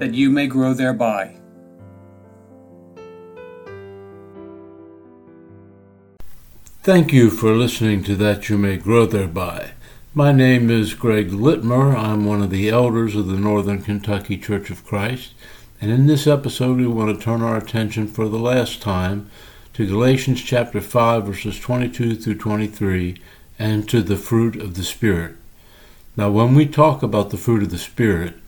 that you may grow thereby. Thank you for listening to That You May Grow Thereby. My name is Greg Litmer. I'm one of the elders of the Northern Kentucky Church of Christ. And in this episode, we want to turn our attention for the last time to Galatians chapter 5, verses 22 through 23, and to the fruit of the Spirit. Now, when we talk about the fruit of the Spirit,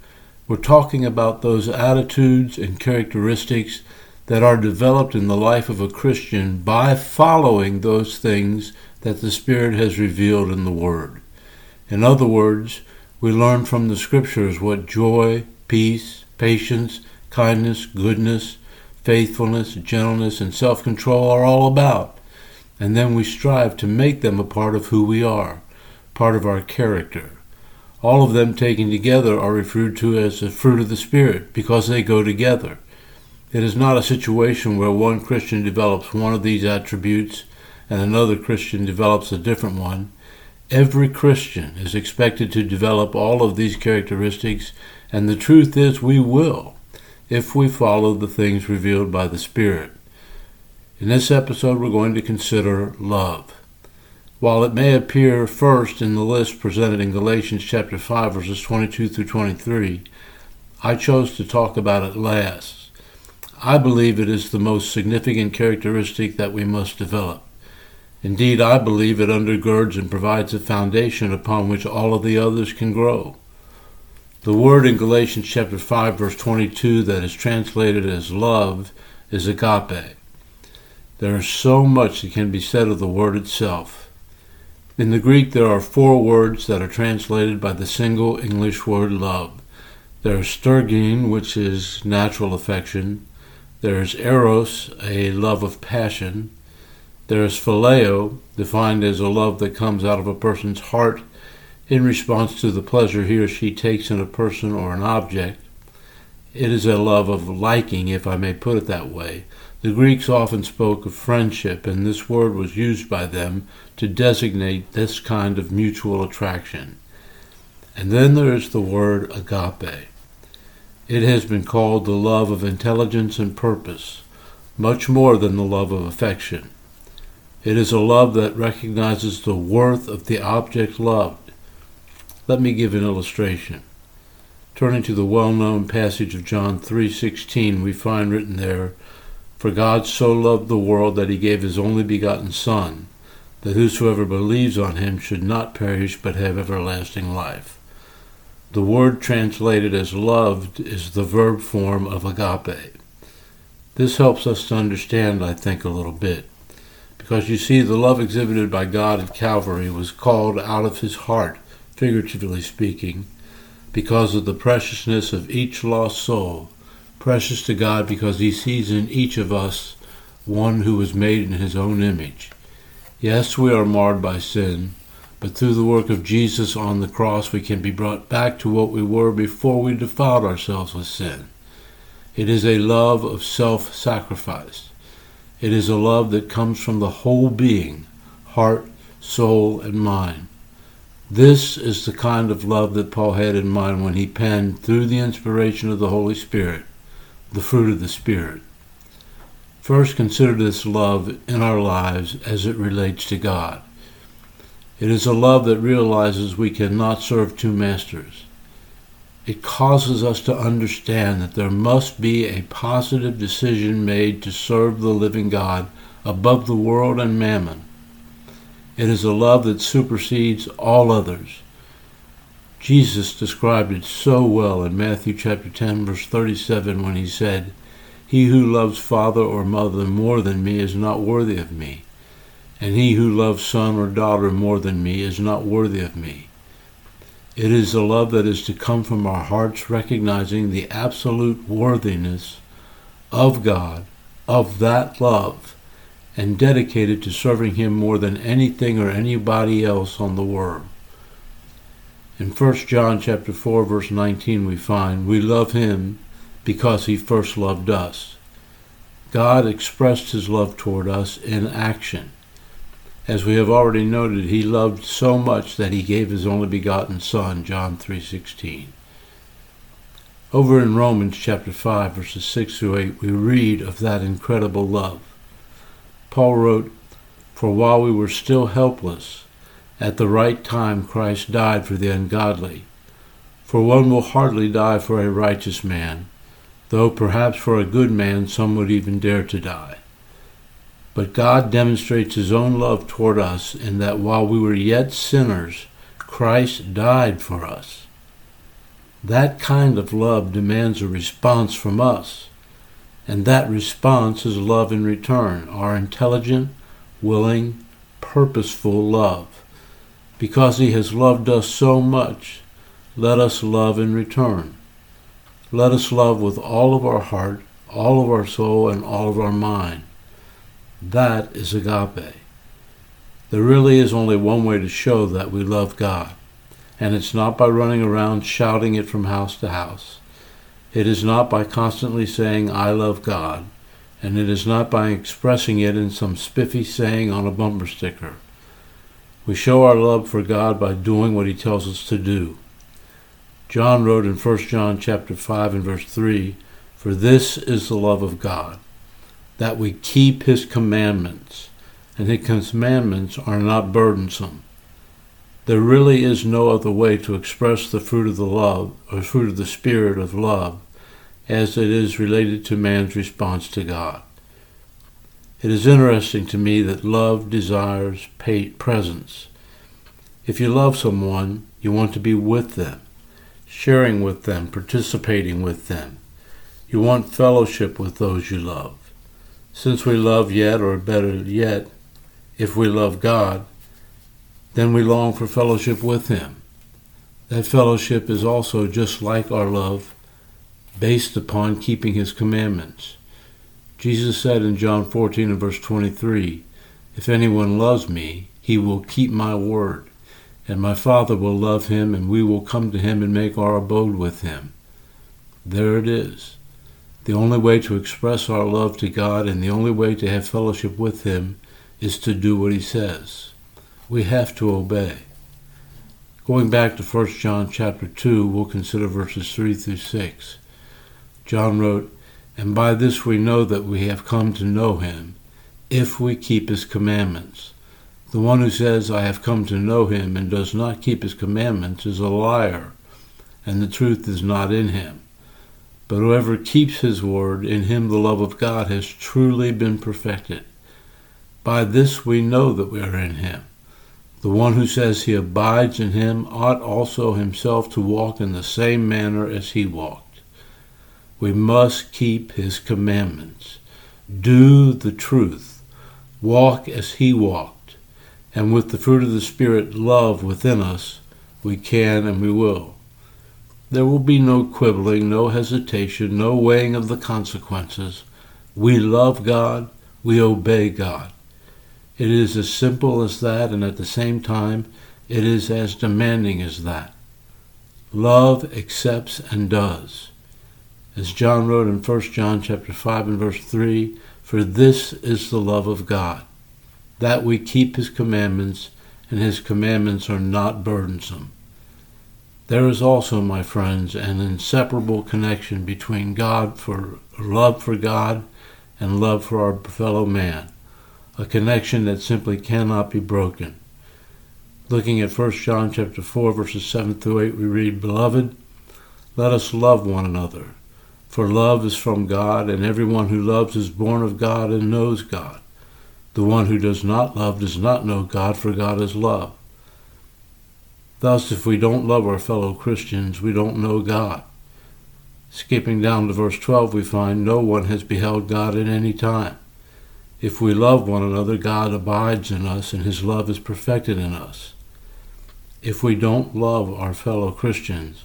we're talking about those attitudes and characteristics that are developed in the life of a Christian by following those things that the Spirit has revealed in the Word. In other words, we learn from the Scriptures what joy, peace, patience, kindness, goodness, faithfulness, gentleness, and self control are all about. And then we strive to make them a part of who we are, part of our character. All of them taken together are referred to as the fruit of the Spirit because they go together. It is not a situation where one Christian develops one of these attributes and another Christian develops a different one. Every Christian is expected to develop all of these characteristics, and the truth is we will if we follow the things revealed by the Spirit. In this episode, we're going to consider love. While it may appear first in the list presented in Galatians chapter 5 verses 22 through 23, I chose to talk about it last. I believe it is the most significant characteristic that we must develop. Indeed, I believe it undergirds and provides a foundation upon which all of the others can grow. The word in Galatians chapter 5 verse 22 that is translated as love is agape. There is so much that can be said of the word itself. In the Greek there are four words that are translated by the single English word love. There is storge, which is natural affection. There's eros, a love of passion. There's phileo, defined as a love that comes out of a person's heart in response to the pleasure he or she takes in a person or an object. It is a love of liking, if I may put it that way. The Greeks often spoke of friendship, and this word was used by them to designate this kind of mutual attraction. And then there is the word agape. It has been called the love of intelligence and purpose, much more than the love of affection. It is a love that recognizes the worth of the object loved. Let me give an illustration. Turning to the well-known passage of John 3:16, we find written there, "For God so loved the world that he gave his only begotten son, that whosoever believes on him should not perish but have everlasting life." The word translated as loved is the verb form of agape. This helps us to understand, I think, a little bit. Because you see, the love exhibited by God at Calvary was called out of his heart, figuratively speaking, because of the preciousness of each lost soul, precious to God because he sees in each of us one who was made in his own image. Yes, we are marred by sin, but through the work of Jesus on the cross, we can be brought back to what we were before we defiled ourselves with sin. It is a love of self sacrifice. It is a love that comes from the whole being, heart, soul, and mind. This is the kind of love that Paul had in mind when he penned, through the inspiration of the Holy Spirit, the fruit of the Spirit. First, consider this love in our lives as it relates to God. It is a love that realizes we cannot serve two masters. It causes us to understand that there must be a positive decision made to serve the living God above the world and mammon. It is a love that supersedes all others. Jesus described it so well in Matthew chapter 10 verse 37 when he said, He who loves father or mother more than me is not worthy of me and he who loves son or daughter more than me is not worthy of me. It is a love that is to come from our hearts recognizing the absolute worthiness of God, of that love, and dedicated to serving Him more than anything or anybody else on the world. In 1 John chapter 4 verse 19 we find we love him because he first loved us. God expressed his love toward us in action. As we have already noted, he loved so much that he gave his only begotten son, John 3:16. Over in Romans chapter 5 verses 6 through 8 we read of that incredible love. Paul wrote, "For while we were still helpless, at the right time Christ died for the ungodly. For one will hardly die for a righteous man, though perhaps for a good man some would even dare to die. But God demonstrates his own love toward us in that while we were yet sinners, Christ died for us. That kind of love demands a response from us, and that response is love in return, our intelligent, willing, purposeful love. Because he has loved us so much, let us love in return. Let us love with all of our heart, all of our soul, and all of our mind. That is agape. There really is only one way to show that we love God, and it's not by running around shouting it from house to house. It is not by constantly saying, I love God, and it is not by expressing it in some spiffy saying on a bumper sticker. We show our love for God by doing what he tells us to do. John wrote in 1 John chapter 5 and verse 3, "For this is the love of God, that we keep his commandments, and his commandments are not burdensome." There really is no other way to express the fruit of the love, or fruit of the spirit of love, as it is related to man's response to God. It is interesting to me that love desires presence. If you love someone, you want to be with them, sharing with them, participating with them. You want fellowship with those you love. Since we love yet, or better yet, if we love God, then we long for fellowship with Him. That fellowship is also just like our love, based upon keeping His commandments. Jesus said in John 14 and verse 23, If anyone loves me, he will keep my word, and my Father will love him, and we will come to him and make our abode with him. There it is. The only way to express our love to God and the only way to have fellowship with him is to do what he says. We have to obey. Going back to 1 John chapter 2, we'll consider verses 3 through 6. John wrote, and by this we know that we have come to know him, if we keep his commandments. The one who says, I have come to know him, and does not keep his commandments, is a liar, and the truth is not in him. But whoever keeps his word, in him the love of God has truly been perfected. By this we know that we are in him. The one who says he abides in him ought also himself to walk in the same manner as he walked. We must keep his commandments, do the truth, walk as he walked, and with the fruit of the Spirit, love within us, we can and we will. There will be no quibbling, no hesitation, no weighing of the consequences. We love God, we obey God. It is as simple as that, and at the same time, it is as demanding as that. Love accepts and does. As John wrote in 1 John chapter 5 and verse 3, for this is the love of God, that we keep his commandments, and his commandments are not burdensome. There is also, my friends, an inseparable connection between God for love for God and love for our fellow man, a connection that simply cannot be broken. Looking at 1 John chapter 4 verses 7 through 8 we read, "Beloved, let us love one another." For love is from God, and everyone who loves is born of God and knows God. The one who does not love does not know God, for God is love. Thus, if we don't love our fellow Christians, we don't know God. Skipping down to verse 12, we find no one has beheld God at any time. If we love one another, God abides in us, and his love is perfected in us. if we don't love our fellow Christians,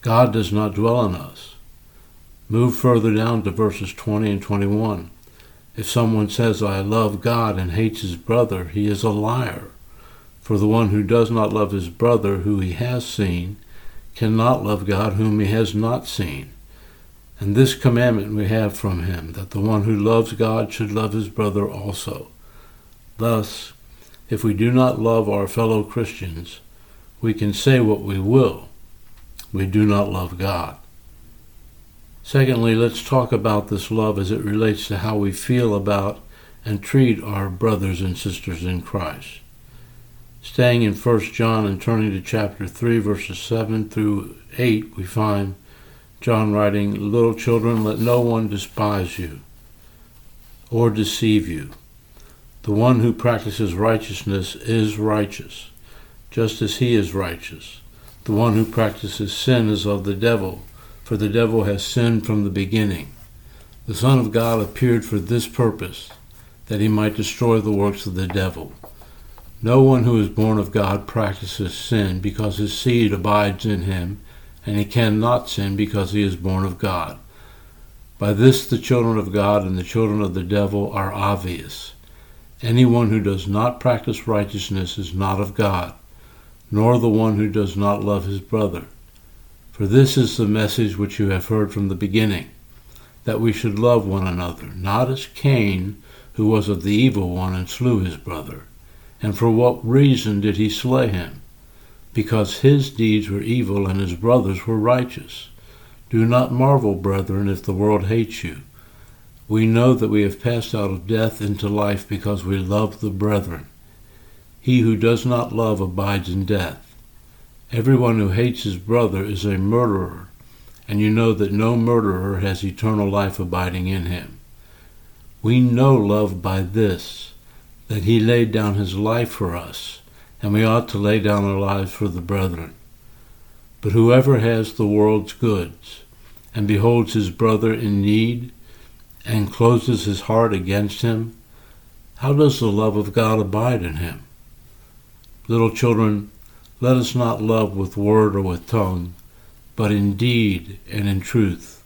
God does not dwell in us. Move further down to verses 20 and 21. If someone says, I love God and hates his brother, he is a liar. For the one who does not love his brother who he has seen cannot love God whom he has not seen. And this commandment we have from him, that the one who loves God should love his brother also. Thus, if we do not love our fellow Christians, we can say what we will. We do not love God. Secondly, let's talk about this love as it relates to how we feel about and treat our brothers and sisters in Christ. Staying in 1 John and turning to chapter 3, verses 7 through 8, we find John writing, Little children, let no one despise you or deceive you. The one who practices righteousness is righteous, just as he is righteous. The one who practices sin is of the devil, for the devil has sinned from the beginning. The Son of God appeared for this purpose, that he might destroy the works of the devil. No one who is born of God practices sin because his seed abides in him, and he cannot sin because he is born of God. By this the children of God and the children of the devil are obvious. Anyone who does not practice righteousness is not of God, nor the one who does not love his brother. For this is the message which you have heard from the beginning, that we should love one another, not as Cain, who was of the evil one and slew his brother. And for what reason did he slay him? Because his deeds were evil and his brothers were righteous. Do not marvel, brethren, if the world hates you. We know that we have passed out of death into life because we love the brethren. He who does not love abides in death. Everyone who hates his brother is a murderer, and you know that no murderer has eternal life abiding in him. We know love by this that he laid down his life for us, and we ought to lay down our lives for the brethren. But whoever has the world's goods, and beholds his brother in need, and closes his heart against him, how does the love of God abide in him? Little children, let us not love with word or with tongue, but in deed and in truth.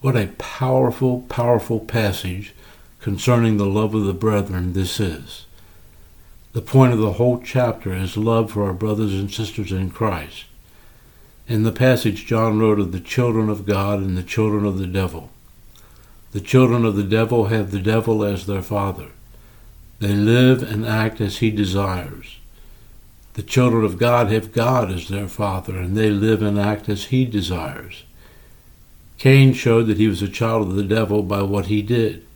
What a powerful, powerful passage concerning the love of the brethren this is. The point of the whole chapter is love for our brothers and sisters in Christ. In the passage, John wrote of the children of God and the children of the devil. The children of the devil have the devil as their father. They live and act as he desires. The children of God have God as their father, and they live and act as he desires. Cain showed that he was a child of the devil by what he did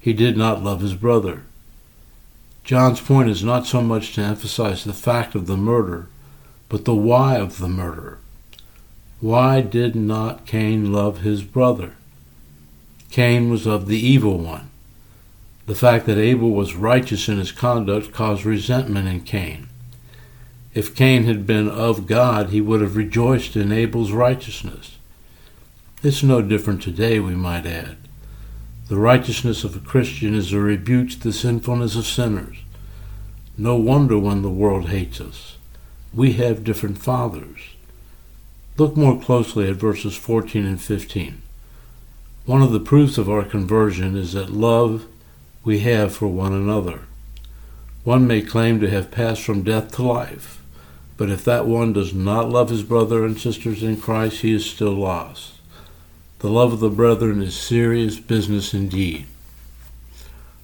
he did not love his brother. John's point is not so much to emphasize the fact of the murder, but the why of the murder. Why did not Cain love his brother? Cain was of the evil one. The fact that Abel was righteous in his conduct caused resentment in Cain. If Cain had been of God, he would have rejoiced in Abel's righteousness. It's no different today, we might add. The righteousness of a Christian is a rebuke to the sinfulness of sinners. No wonder when the world hates us. We have different fathers. Look more closely at verses 14 and 15. One of the proofs of our conversion is that love we have for one another. One may claim to have passed from death to life, but if that one does not love his brother and sisters in Christ, he is still lost. The love of the brethren is serious business indeed.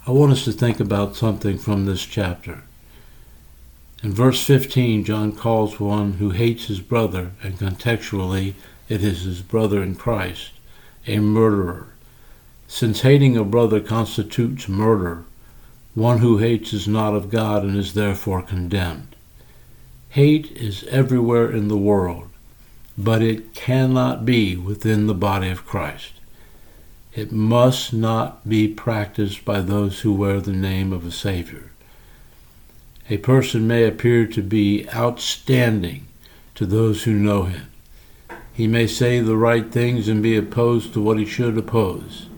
I want us to think about something from this chapter. In verse 15, John calls one who hates his brother, and contextually it is his brother in Christ, a murderer. Since hating a brother constitutes murder, one who hates is not of God and is therefore condemned. Hate is everywhere in the world but it cannot be within the body of Christ. It must not be practiced by those who wear the name of a Savior. A person may appear to be outstanding to those who know him. He may say the right things and be opposed to what he should oppose.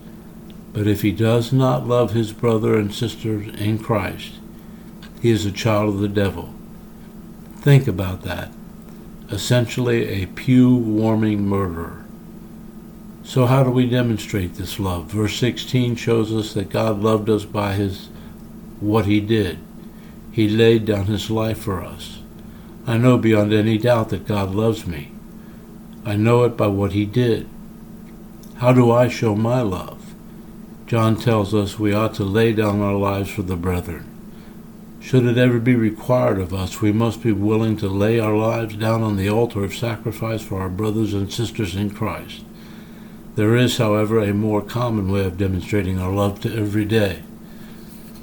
But if he does not love his brother and sister in Christ, he is a child of the devil Think about that. Essentially, a pew warming murderer. So, how do we demonstrate this love? Verse 16 shows us that God loved us by his what he did. He laid down his life for us. I know beyond any doubt that God loves me. I know it by what he did. How do I show my love? John tells us we ought to lay down our lives for the brethren. Should it ever be required of us, we must be willing to lay our lives down on the altar of sacrifice for our brothers and sisters in Christ. There is, however, a more common way of demonstrating our love to every day.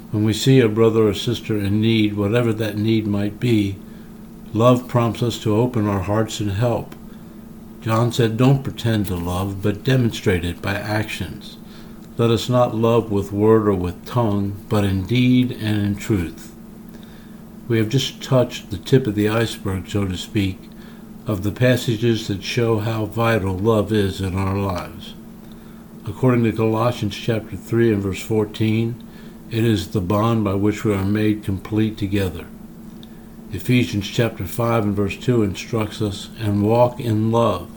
When we see a brother or sister in need, whatever that need might be, love prompts us to open our hearts and help. John said, Don't pretend to love, but demonstrate it by actions. Let us not love with word or with tongue, but in deed and in truth. We have just touched the tip of the iceberg, so to speak, of the passages that show how vital love is in our lives. According to Colossians chapter 3 and verse 14, it is the bond by which we are made complete together. Ephesians chapter 5 and verse 2 instructs us, and walk in love,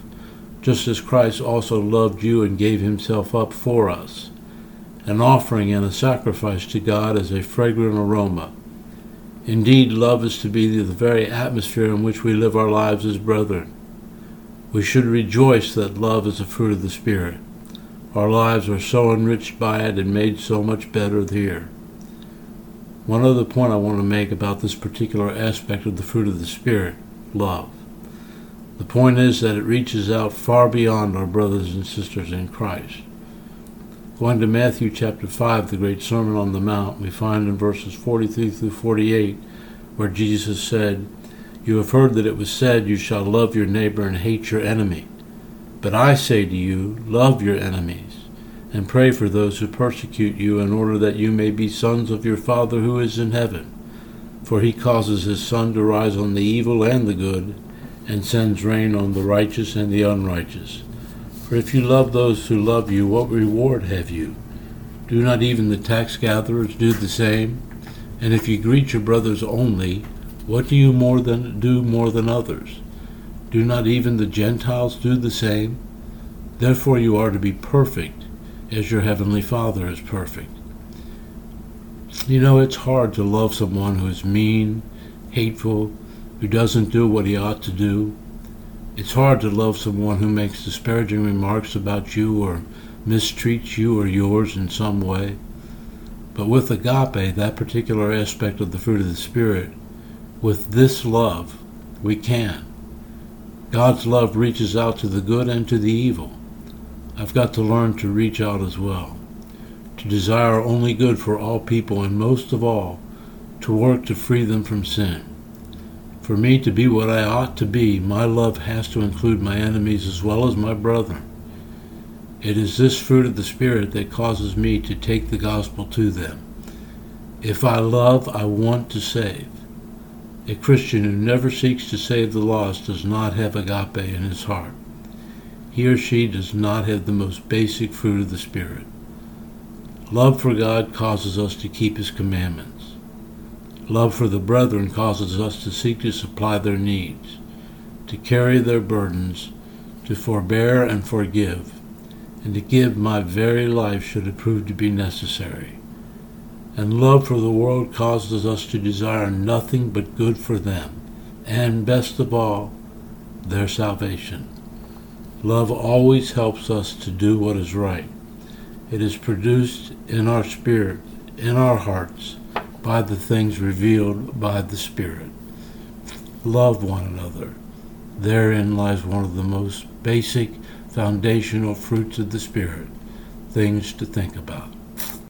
just as Christ also loved you and gave himself up for us, an offering and a sacrifice to God as a fragrant aroma Indeed, love is to be the very atmosphere in which we live our lives as brethren. We should rejoice that love is a fruit of the Spirit. Our lives are so enriched by it and made so much better here. One other point I want to make about this particular aspect of the fruit of the Spirit love. The point is that it reaches out far beyond our brothers and sisters in Christ. Going to Matthew chapter 5, the great Sermon on the Mount, we find in verses 43 through 48 where Jesus said, You have heard that it was said, You shall love your neighbor and hate your enemy. But I say to you, love your enemies, and pray for those who persecute you, in order that you may be sons of your Father who is in heaven. For he causes his sun to rise on the evil and the good, and sends rain on the righteous and the unrighteous. For if you love those who love you, what reward have you? Do not even the tax gatherers do the same? And if you greet your brothers only, what do you more than do more than others? Do not even the Gentiles do the same? Therefore you are to be perfect, as your heavenly Father is perfect. You know, it's hard to love someone who is mean, hateful, who doesn't do what he ought to do, it's hard to love someone who makes disparaging remarks about you or mistreats you or yours in some way. But with agape, that particular aspect of the fruit of the Spirit, with this love, we can. God's love reaches out to the good and to the evil. I've got to learn to reach out as well, to desire only good for all people, and most of all, to work to free them from sin. For me to be what I ought to be, my love has to include my enemies as well as my brethren. It is this fruit of the Spirit that causes me to take the gospel to them. If I love, I want to save. A Christian who never seeks to save the lost does not have agape in his heart. He or she does not have the most basic fruit of the Spirit. Love for God causes us to keep His commandments. Love for the brethren causes us to seek to supply their needs, to carry their burdens, to forbear and forgive, and to give my very life should it prove to be necessary. And love for the world causes us to desire nothing but good for them, and best of all, their salvation. Love always helps us to do what is right. It is produced in our spirit, in our hearts, by the things revealed by the Spirit. Love one another. Therein lies one of the most basic foundational fruits of the Spirit, things to think about.